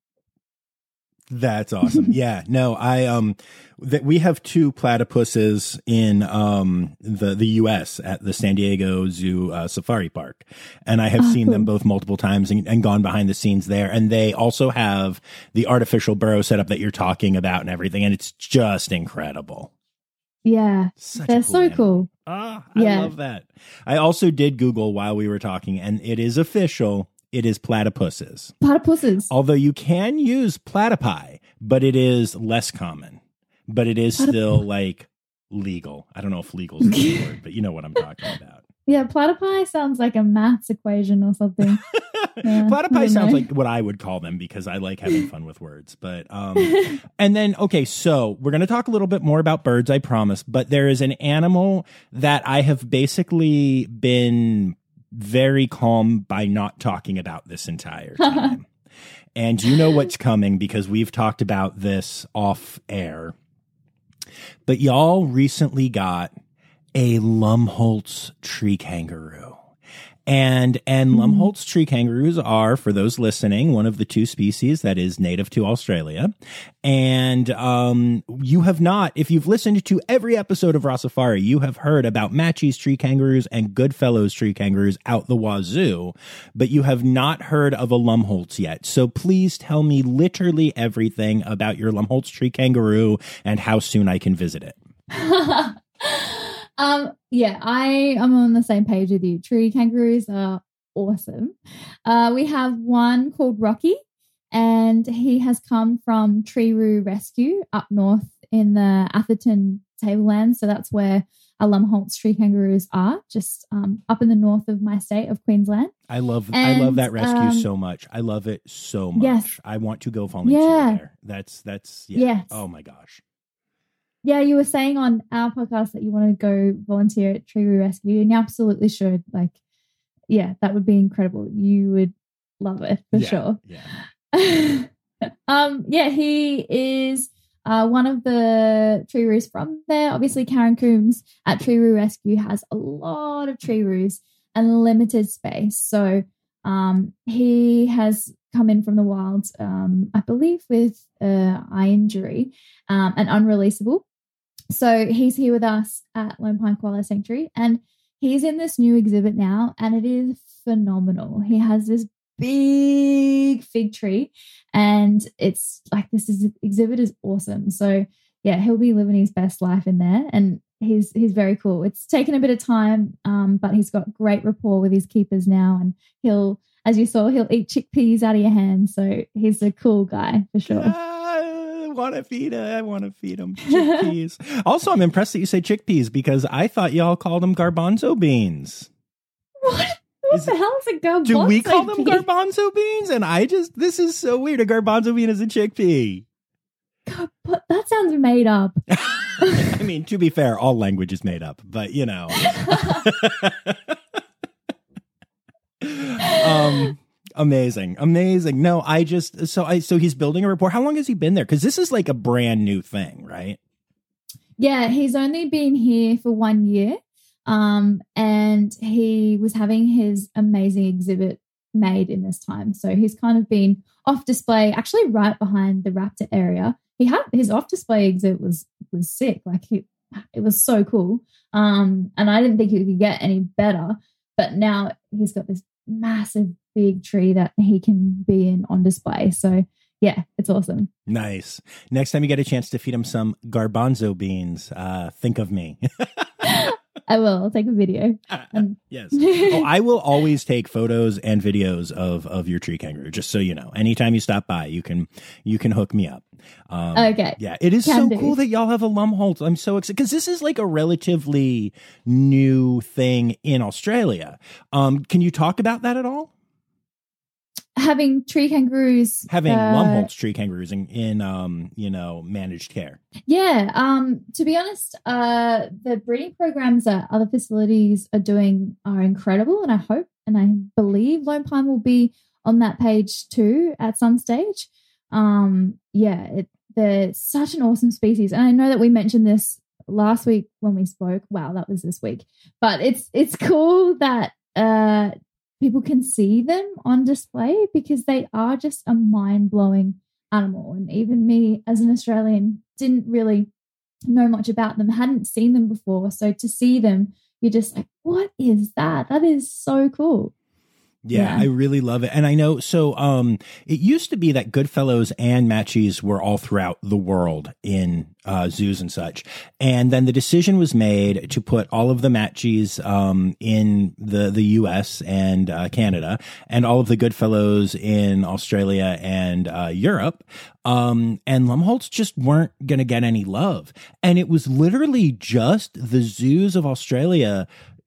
That's awesome. Yeah. No, I um that we have two platypuses in um the the US at the San Diego Zoo uh, Safari Park. And I have Oh, seen them both multiple times and, and gone behind the scenes there and they also have the artificial burrow setup that you're talking about and everything and it's just incredible. Yeah, Such they're cool so animal. cool. Ah, I Yeah. love that. I also did Google while we were talking and it is official. It is platypuses. Platypuses. Although you can use platypi, but it is less common. But it is Platyp- still like legal. I don't know if legal is the word, but you know what I'm talking about. Yeah, platypi sounds like a maths equation or something. Yeah, platypi sounds know. like what I would call them because I like having fun with words. But um and then okay, so we're going to talk a little bit more about birds, I promise, but there is an animal that I have basically been very calm by not talking about this entire time. and you know what's coming because we've talked about this off air. But y'all recently got a Lumholtz tree kangaroo. And and Mhm. Lumholtz tree kangaroos are, for those listening, one of the two species that is native to Australia. And um, you have not, if you've listened to every episode of Rossifari, you have heard about Matschie's tree kangaroos and Goodfellows tree kangaroos out the wazoo, but you have not heard of a Lumholtz yet. So please tell me literally everything about your Lumholtz tree kangaroo and how soon I can visit it. um, yeah, I am on the same page with you. Tree kangaroos are awesome. Uh, we have one called Rocky, and he has come from Tree Treeroo Rescue up north in the Atherton tablelands. So that's where our Lumholtz tree kangaroos are, just um, up in the north of my state of Queensland. I love I love that rescue um, so much. I love it so much. Yes. I want to go volunteer Yeah. there. That's that's yeah. Yes. Oh my gosh. Yeah, you were saying on our podcast that you want to go volunteer at Treeroo Rescue, and you absolutely should. Like, yeah, that would be incredible. You would love it for Yeah, sure. Yeah. um, yeah, he is uh, one of the tree roos from there. Obviously, Karen Coombs at Tree Roo Rescue has a lot of tree roos and limited space. So um, he has come in from the wild, um, I believe, with uh, eye injury um, and unreleasable. So he's here with us at Lone Pine Koala Sanctuary, and he's in this new exhibit now, and it is phenomenal. He has this big fig tree, and it's like this is exhibit is awesome. So yeah, he'll be living his best life in there, and he's he's very cool. It's taken a bit of time, um, but he's got great rapport with his keepers now, and he'll, as you saw, he'll eat chickpeas out of your hand. So he's a cool guy for sure. I want to feed it. I want to feed them chickpeas. also, I'm impressed that you say chickpeas because I thought y'all called them garbanzo beans. What? What Is the hell is a garbanzo Do we call them bean? garbanzo beans? And I just this is so weird. A garbanzo bean is a chickpea. God, that sounds made up. I mean, to be fair, all language is made up, but you know. um amazing. Amazing. No, I just so I so he's building a report. How long has he been there? Cuz this is like a brand new thing, right? Yeah, he's only been here for one year. Um, and he was having his amazing exhibit made in this time. So he's kind of been off display, actually right behind the raptor area. He had his off display exhibit was was sick. Like he it was so cool. Um, and I didn't think it could get any better. But now he's got this massive big tree that he can be in on display. So yeah, it's awesome. Nice. Next time you get a chance to feed him some garbanzo beans, uh think of me. I will. I'll take a video. And yes. Oh, I will always take photos and videos of of your tree kangaroo. Just so you know, anytime you stop by, you can you can hook me up. Um, Okay. Yeah, it is Can so do. cool that y'all have a Lumholtz. I'm so excited because this is like a relatively new thing in Australia. Um, can you talk about that at all? Having tree kangaroos Having uh, Lumholtz tree kangaroos in, in um, you know managed care. yeah um to be honest uh the breeding programs that other facilities are doing are incredible and i hope and i believe lone pine will be on that page too at some stage. Um yeah it they're such an awesome species and i know that we mentioned this last week when we spoke. Wow that was this week. But it's it's cool that uh people can see them on display because they are just a mind-blowing animal. And even me as an australian didn't really know much about them hadn't seen them before. So to see them you're just like what is that? That is so cool Yeah, Yeah. I really love it. And I know so um it used to be that Goodfellows and Matschies were all throughout the world in uh zoos and such. And then the decision was made to put all of the Matschies um in the the US and uh Canada and all of the Goodfellows in Australia and uh Europe. Um and Lumholtz just weren't going to get any love. And it was literally just the zoos of Australia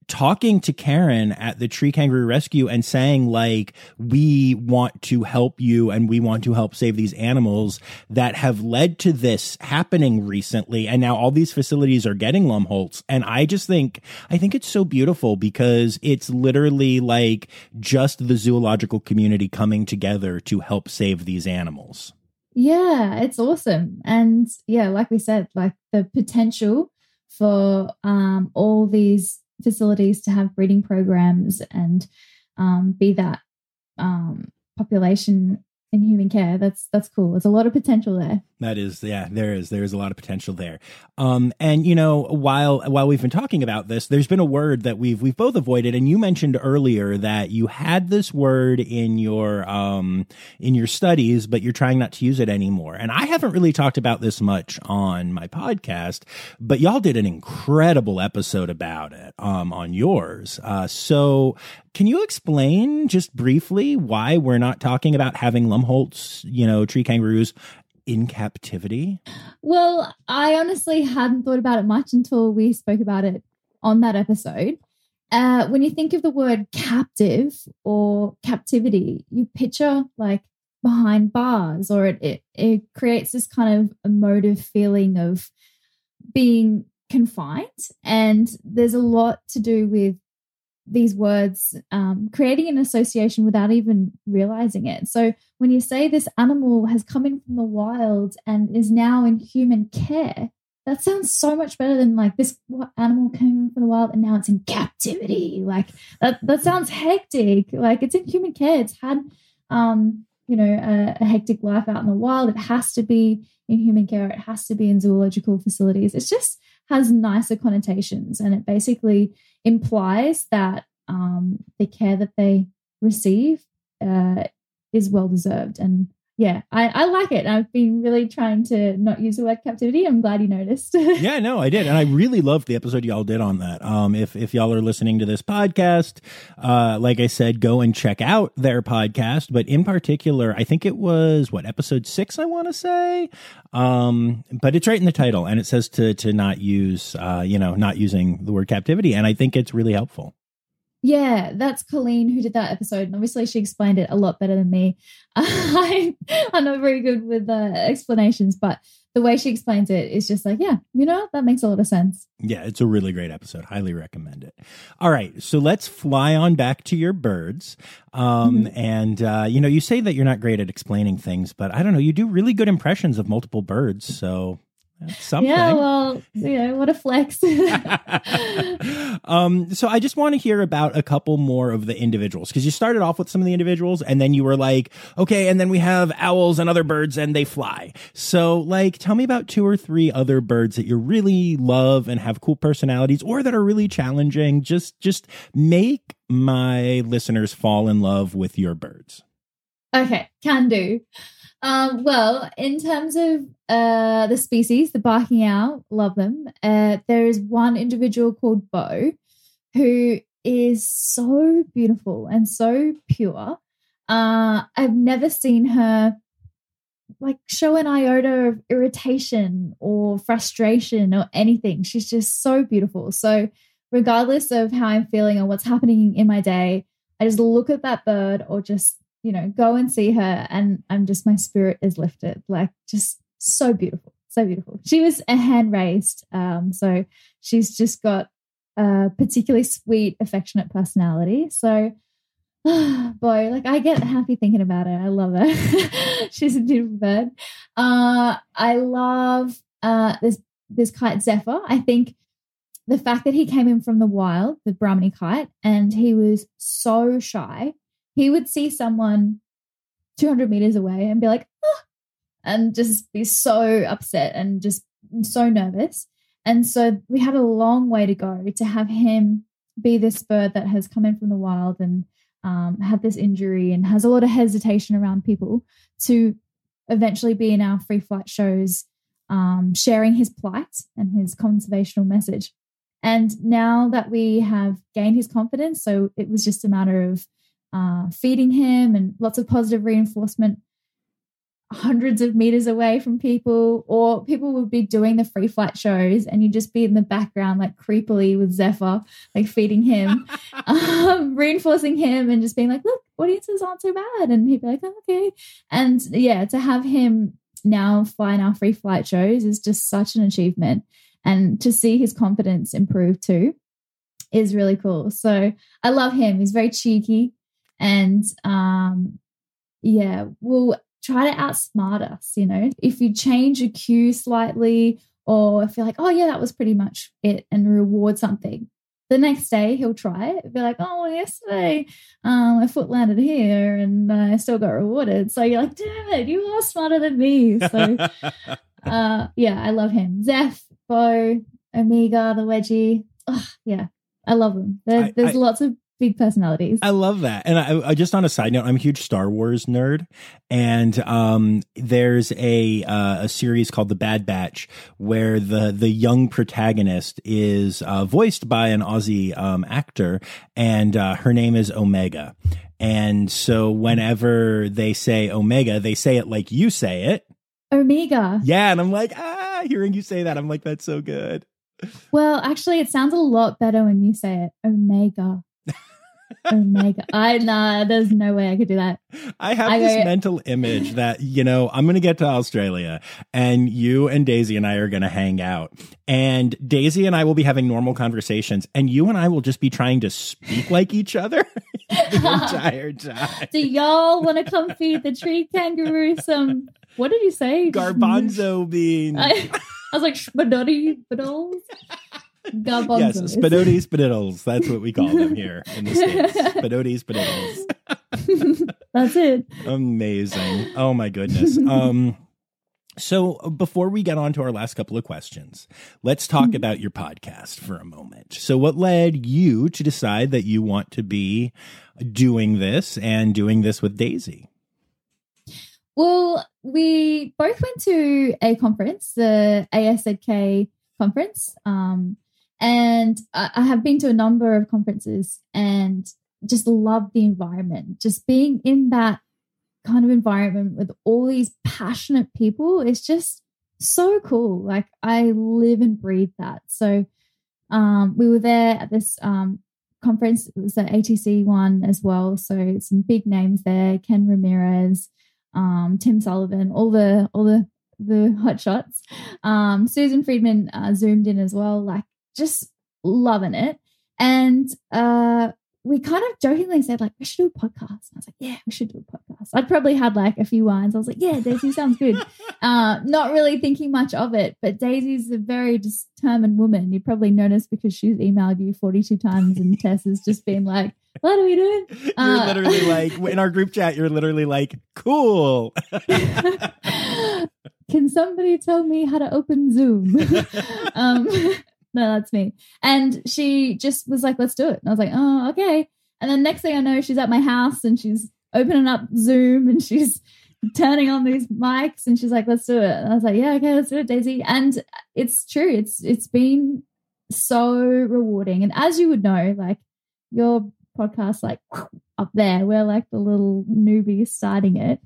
talking to Karen at the Tree Kangaroo Rescue and saying, like, we want to help you and we want to help save these animals that have led to this happening recently. And now all these facilities are getting Lumholtz. And I just think, I think it's so beautiful because it's literally like just the zoological community coming together to help save these animals. Yeah, it's awesome. And yeah, like we said, like the potential for um all these facilities to have breeding programs and um, be that um, population in human care. That's that's cool. There's a lot of potential there. That is, yeah, there is. There is a lot of potential there. Um, and you know, while while we've been talking about this, there's been a word that we've we've both avoided. And you mentioned earlier that you had this word in your um in your studies, but you're trying not to use it anymore. And I haven't really talked about this much on my podcast, but y'all did an incredible episode about it um on yours. Uh, so can you explain just briefly why we're not talking about having Lumholtz, you know, tree kangaroos in captivity? Well, I honestly hadn't thought about it much until we spoke about it on that episode. Uh, when you think of the word captive or captivity, you picture like behind bars, or it, it, it creates this kind of emotive feeling of being confined. And there's a lot to do with these words, um, creating an association without even realizing it. So when you say this animal has come in from the wild and is now in human care, that sounds so much better than like this animal came from the wild and now it's in captivity. Like that, that sounds hectic. Like it's in human care. It's had, um, you know, a, a hectic life out in the wild. It has to be in human care. It has to be in zoological facilities. It's just has nicer connotations and it basically implies that um, the care that they receive uh, is well deserved. And yeah, I, I like it. I've been really trying to not use the word captivity. I'm glad you noticed. yeah, no, I did, and I really loved the episode y'all did on that. Um, if if y'all are listening to this podcast, uh, like I said, go and check out their podcast. But in particular, I think it was what episode six, I want to say. Um, but it's right in the title, and it says to to not use, uh, you know, not using the word captivity, and I think it's really helpful. Yeah, that's Colleen who did that episode. And obviously, she explained it a lot better than me. I, am not very good with the explanations, but the way she explains it is just like, yeah, you know, that makes a lot of sense. Yeah, it's a really great episode. Highly recommend it. All right, so let's fly on back to your birds. Um, mm-hmm. And, uh, you know, you say that you're not great at explaining things, but I don't know, you do really good impressions of multiple birds. So Something. Yeah, well, you know, what a flex. um, so I just want to hear about a couple more of the individuals because you started off with some of the individuals and then you were like, okay, and then we have owls and other birds and they fly. So, like, tell me about two or three other birds that you really love and have cool personalities or that are really challenging. Just, just make my listeners fall in love with your birds. Okay, can do. Um, well, in terms of uh, the species, the barking owl, love them. Uh, there is one individual called Bo who is so beautiful and so pure. Uh, I've never seen her like show an iota of irritation or frustration or anything. She's just so beautiful. So, regardless of how I'm feeling or what's happening in my day, I just look at that bird or just you know, go and see her. And I'm just, my spirit is lifted. Like, just so beautiful. So beautiful. She was a hand raised. Um, so she's just got a particularly sweet, affectionate personality. So, boy, like I get happy thinking about her. I love her. she's a beautiful bird. Uh, I love uh, this this kite Zephyr. I think the fact that he came in from the wild, the Brahminy kite, and he was so shy he would see someone 200 meters away and be like, oh, and just be so upset and just so nervous. And so we had a long way to go to have him be this bird that has come in from the wild and um, had this injury and has a lot of hesitation around people to eventually be in our free flight shows, um, sharing his plight and his conservational message. And now that we have gained his confidence, so it was just a matter of uh, feeding him and lots of positive reinforcement hundreds of meters away from people, or people would be doing the free flight shows and you'd just be in the background, like creepily with Zephyr, like feeding him, um, reinforcing him, and just being like, look, audiences aren't so bad. And he'd be like, oh, okay. And yeah, to have him now fly in our free flight shows is just such an achievement. And to see his confidence improve too is really cool. So I love him. He's very cheeky and um, yeah, will try to outsmart us. You know, if you change a cue slightly, or if you're like, oh yeah, that was pretty much it, and reward something, the next day he'll try it. Be like, oh, well, yesterday um, my foot landed here and I still got rewarded. So you're like, damn it, you are smarter than me. So uh, yeah, I love him. Zeph, Bo, Omega, the wedgie. Oh, yeah, I love them. There, I, there's I, lots of big personalities. I love that. And I, I, just on a side note, I'm a huge Star Wars nerd, and um, there's a uh, a series called The Bad Batch where the the young protagonist is uh, voiced by an Aussie um, actor, and uh, her name is Omega. And so whenever they say Omega, they say it like you say it. Omega. Yeah, and I'm like, ah, hearing you say that, I'm like, that's so good. Well, actually, it sounds a lot better when you say it. Omega. Oh Omega. I nah, there's no way I could do that. I have I this go, mental image that, you know, I'm gonna get to Australia and you and Daisy and I are gonna hang out. And Daisy and I will be having normal conversations, and you and I will just be trying to speak like each other the entire time. Do y'all wanna come feed the tree kangaroo some what did you say? Garbanzo beans. I, I was like spaghetti Yes, Spinotti Spinittles. That's what we call them here in the States. Spinotti Spinittles. That's it. Amazing. Oh my goodness. Um so before we get on to our last couple of questions, let's talk mm-hmm. about your podcast for a moment. So what led you to decide that you want to be doing this and doing this with Daisy? Well, we both went to a conference, the ASZK conference. Um, and I, I have been to a number of conferences and just love the environment. Just being in that kind of environment with all these passionate people is just so cool. Like I live and breathe that. So um, we were there at this um, conference. It was the ATC one as well. So some big names there: Ken Ramirez, um, Tim Sullivan, all the all the the hot shots. Um, Susan Friedman uh, zoomed in as well. Like just loving it. And uh, we kind of jokingly said, like, we should do a podcast. And I was like, yeah, we should do a podcast. I'd probably had like a few wines. I was like, yeah, Daisy sounds good. uh, not really thinking much of it, but Daisy's a very determined woman. You probably noticed because she's emailed you 42 times and Tess has just been like, what are we doing? You're uh, literally like, in our group chat, you're literally like, cool. Can somebody tell me how to open Zoom? um, no, that's me. And she just was like, let's do it. And I was like, oh, okay. And then next thing I know, she's at my house and she's opening up Zoom and she's turning on these mics and she's like, let's do it. And I was like, yeah, okay, let's do it, Daisy. And it's true. It's it's been so rewarding. And as you would know, like your podcast, like up there, we're like the little newbies starting it.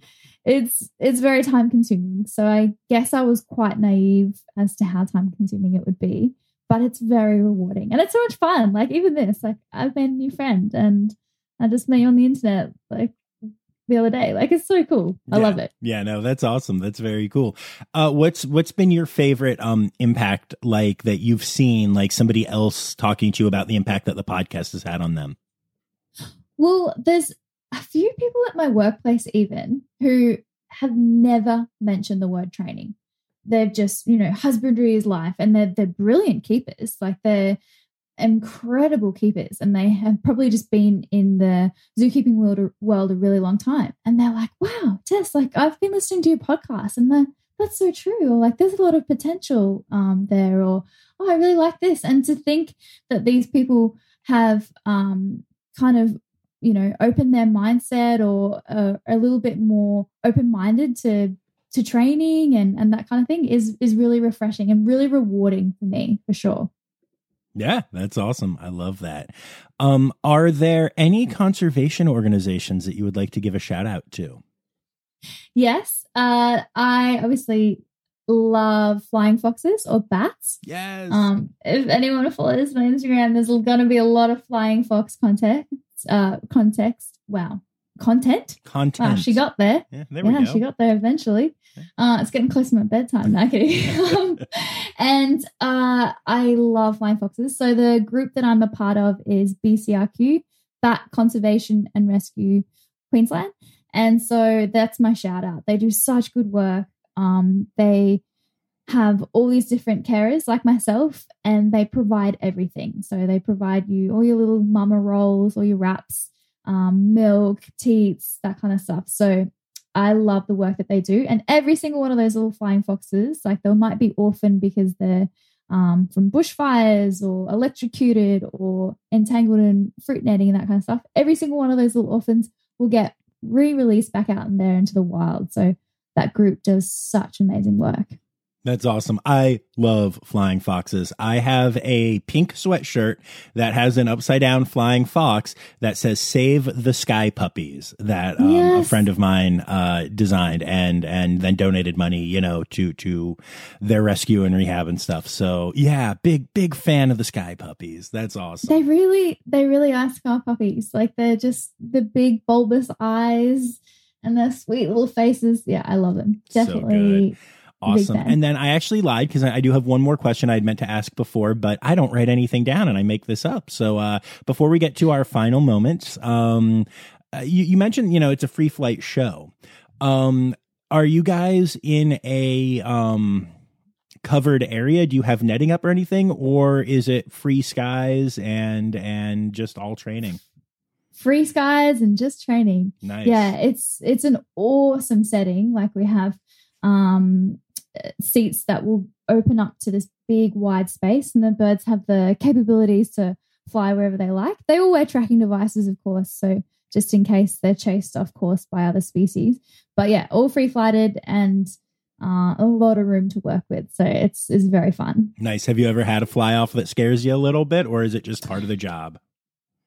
It's it's very time consuming. So I guess I was quite naive as to how time consuming it would be but it's very rewarding and it's so much fun. Like even this, like I've made a new friend and I just met you on the internet like the other day. Like it's so cool. I yeah. love it. Yeah, no, that's awesome. That's very cool. Uh, what's what's been your favorite um impact like that you've seen like somebody else talking to you about the impact that the podcast has had on them? Well, there's a few people at my workplace even who have never mentioned the word training they've just you know husbandry is life and they're they're brilliant keepers. Like they're incredible keepers and they have probably just been in the zookeeping world, world a really long time. And they're like wow tess like i've been listening to your podcast and the, that's so true or like there's a lot of potential um, there or oh i really like this. And to think that these people have um, kind of you know opened their mindset or uh, a little bit more open-minded to to training and and that kind of thing is is really refreshing and really rewarding for me for sure. Yeah, that's awesome. I love that. Um, are there any conservation organizations that you would like to give a shout out to? Yes, uh, I obviously love flying foxes or bats. Yes. Um, if anyone follows my Instagram, there's going to be a lot of flying fox context. Uh, context. Wow, content. Content. Wow, she got there. Yeah, there yeah she got there eventually. Uh, it's getting close to my bedtime now, um, and uh, I love flying foxes. So the group that I'm a part of is BCRQ, Bat Conservation and Rescue Queensland. And so that's my shout out. They do such good work. Um, they have all these different carers like myself, and they provide everything. So they provide you all your little mama rolls, all your wraps, um, milk, teats, that kind of stuff. So I love the work that they do. And every single one of those little flying foxes, like they might be orphaned because they're um, from bushfires or electrocuted or entangled in fruit netting and that kind of stuff. Every single one of those little orphans will get re released back out in there into the wild. So that group does such amazing work. That's awesome. I love flying foxes. I have a pink sweatshirt that has an upside down flying fox that says "Save the Sky Puppies" that um, yes. a friend of mine uh, designed and and then donated money, you know, to to their rescue and rehab and stuff. So yeah, big big fan of the Sky Puppies. That's awesome. They really they really are sky puppies. Like they're just the big bulbous eyes and their sweet little faces. Yeah, I love them. Definitely. So Awesome. And then I actually lied because I, I, do have one more question I'd meant to ask before, but I don't write anything down and I make this up. So uh, before we get to our final moments, um, uh, you, you, mentioned, you know, it's a free flight show. Um, are you guys in a um, covered area? Do you have netting up or anything, or is it free skies and and just all training? Free skies and just training. Nice. Yeah, it's it's an awesome setting. Like we have um seats that will open up to this big wide space and the birds have the capabilities to fly wherever they like. They all wear tracking devices of course so just in case they're chased off course by other species. But yeah all free flighted and uh, a lot of room to work with so it's it's very fun. Nice. Have you ever had a fly off that scares you a little bit or is it just part of the job?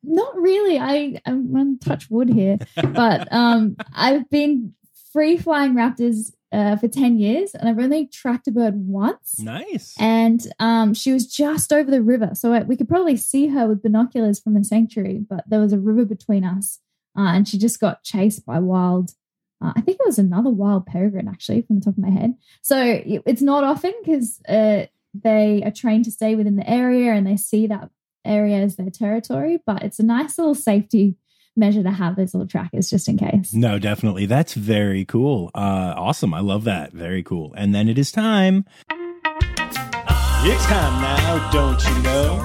Not really. I i'm gonna touch wood here. But um i've been free flying raptors uh, for 10 years and I've only tracked a bird once. Nice. And um, she was just over the river. So we could probably see her with binoculars from the sanctuary, but there was a river between us uh, and she just got chased by wild. Uh, I think it was another wild peregrine, actually, from the top of my head. So it, it's not often because uh, they are trained to stay within the area and they see that area as their territory, but it's a nice little safety measure to have those little trackers just in case. No, definitely. That's very cool. Uh, awesome. I love that. Very cool. And then it is time. It's time now, don't you know?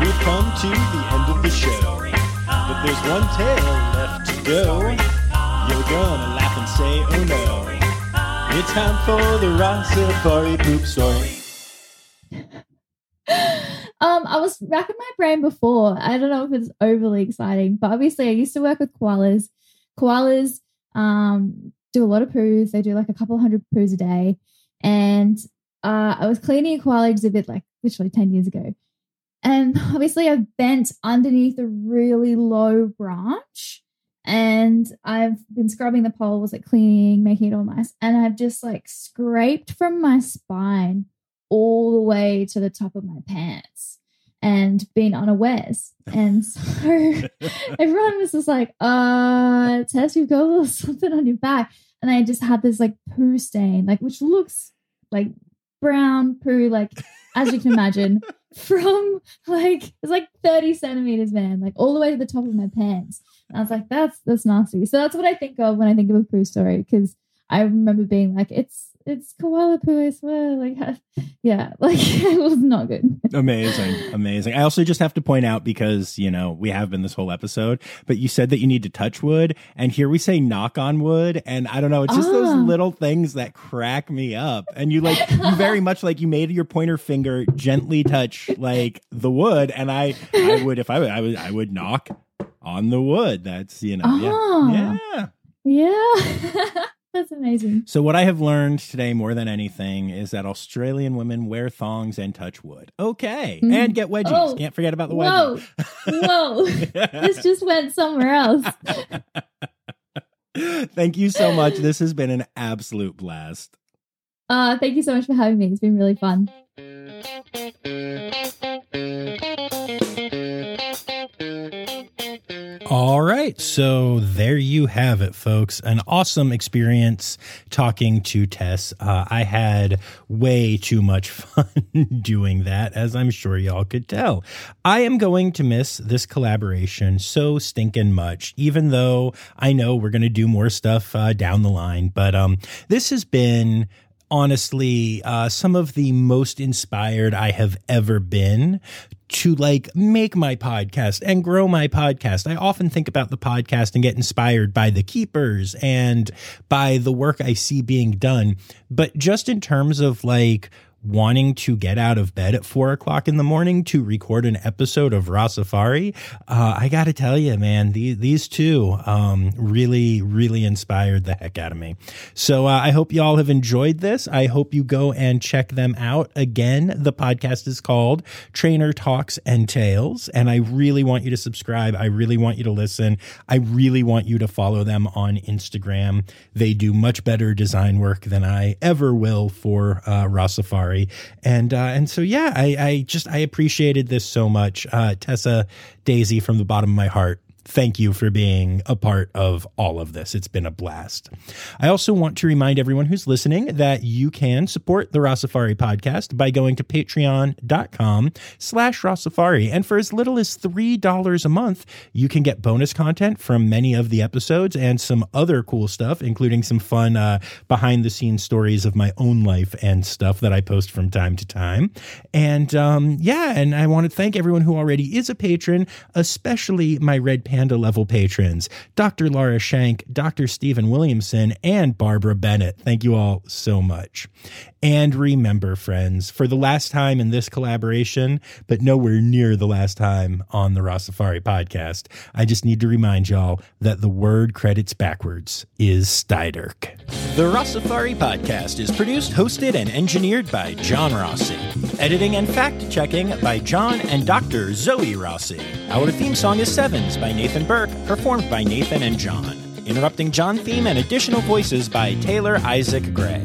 We've come to the end of the show. But there's one tale left to go. You're gonna laugh and say, oh no. It's time for the Rossifari poop story. Um, I was racking my brain before. I don't know if it's overly exciting, but obviously I used to work with koalas. Koalas um, do a lot of poos. They do like a couple hundred poos a day. And uh, I was cleaning a koala exhibit like literally 10 years ago. And obviously I bent underneath a really low branch and I've been scrubbing the poles, like cleaning, making it all nice. And I've just like scraped from my spine all the way to the top of my pants and been unawares. And so everyone was just like, uh, Tess, you've got a little something on your back. And I just had this like poo stain, like which looks like brown poo, like as you can imagine, from like it's like 30 centimeters, man, like all the way to the top of my pants. And I was like, that's that's nasty. So that's what I think of when I think of a poo story, because I remember being like, it's it's koala poo, I swear. Like, yeah, like it was not good. amazing, amazing. I also just have to point out because you know we have been this whole episode, but you said that you need to touch wood, and here we say knock on wood, and I don't know, it's just ah. those little things that crack me up. And you like you very much like you made your pointer finger gently touch like the wood, and I I would if I would I would I would knock on the wood. That's you know yeah yeah yeah. That's amazing. So, what I have learned today more than anything is that Australian women wear thongs and touch wood. Okay. Mm. And get wedgies. Oh. Can't forget about the wedgies. Whoa. Whoa. this just went somewhere else. thank you so much. This has been an absolute blast. Uh, thank you so much for having me. It's been really fun. All right. So there you have it, folks. An awesome experience talking to Tess. Uh, I had way too much fun doing that, as I'm sure y'all could tell. I am going to miss this collaboration so stinking much, even though I know we're going to do more stuff uh, down the line. But um, this has been honestly uh, some of the most inspired I have ever been to like make my podcast and grow my podcast. I often think about the podcast and get inspired by the keepers and by the work I see being done. But just in terms of like wanting to get out of bed at four o'clock in the morning to record an episode of Rossifari, uh, I got to tell you, man, these, these two um, really, really inspired the heck out of me. So uh, I hope you all have enjoyed this. I hope you go and check them out. Again, the podcast is called Trainer Talks and Tails, and I really want you to subscribe. I really want you to listen. I really want you to follow them on Instagram. They do much better design work than I ever will for uh, Rossifari story. And uh, and so yeah, I, I just I appreciated this so much, uh, Tessa Daisy, from the bottom of my heart thank you for being a part of all of this. It's been a blast. I also want to remind everyone who's listening that you can support the Rossifari podcast by going to patreon.com slash Rossifari. And for as little as $3 a month, you can get bonus content from many of the episodes and some other cool stuff, including some fun uh, behind the scenes stories of my own life and stuff that I post from time to time. And um, yeah, and I want to thank everyone who already is a patron, especially my Red Panda level patrons Dr. Laura Shank, Dr. Stephen Williamson, and Barbara Bennett. Thank you all so much. And remember, friends, for the last time in this collaboration, but nowhere near the last time on the Rossifari podcast, I just need to remind y'all that the word credits backwards is Steiderk. The Rossifari podcast is produced, hosted, and engineered by John Rossi. Editing and fact checking by John and Dr. Zoe Rossi. Our theme song is Sevens by Nathan Burke, performed by Nathan and John. Interrupting John theme and additional voices by Taylor Isaac Gray.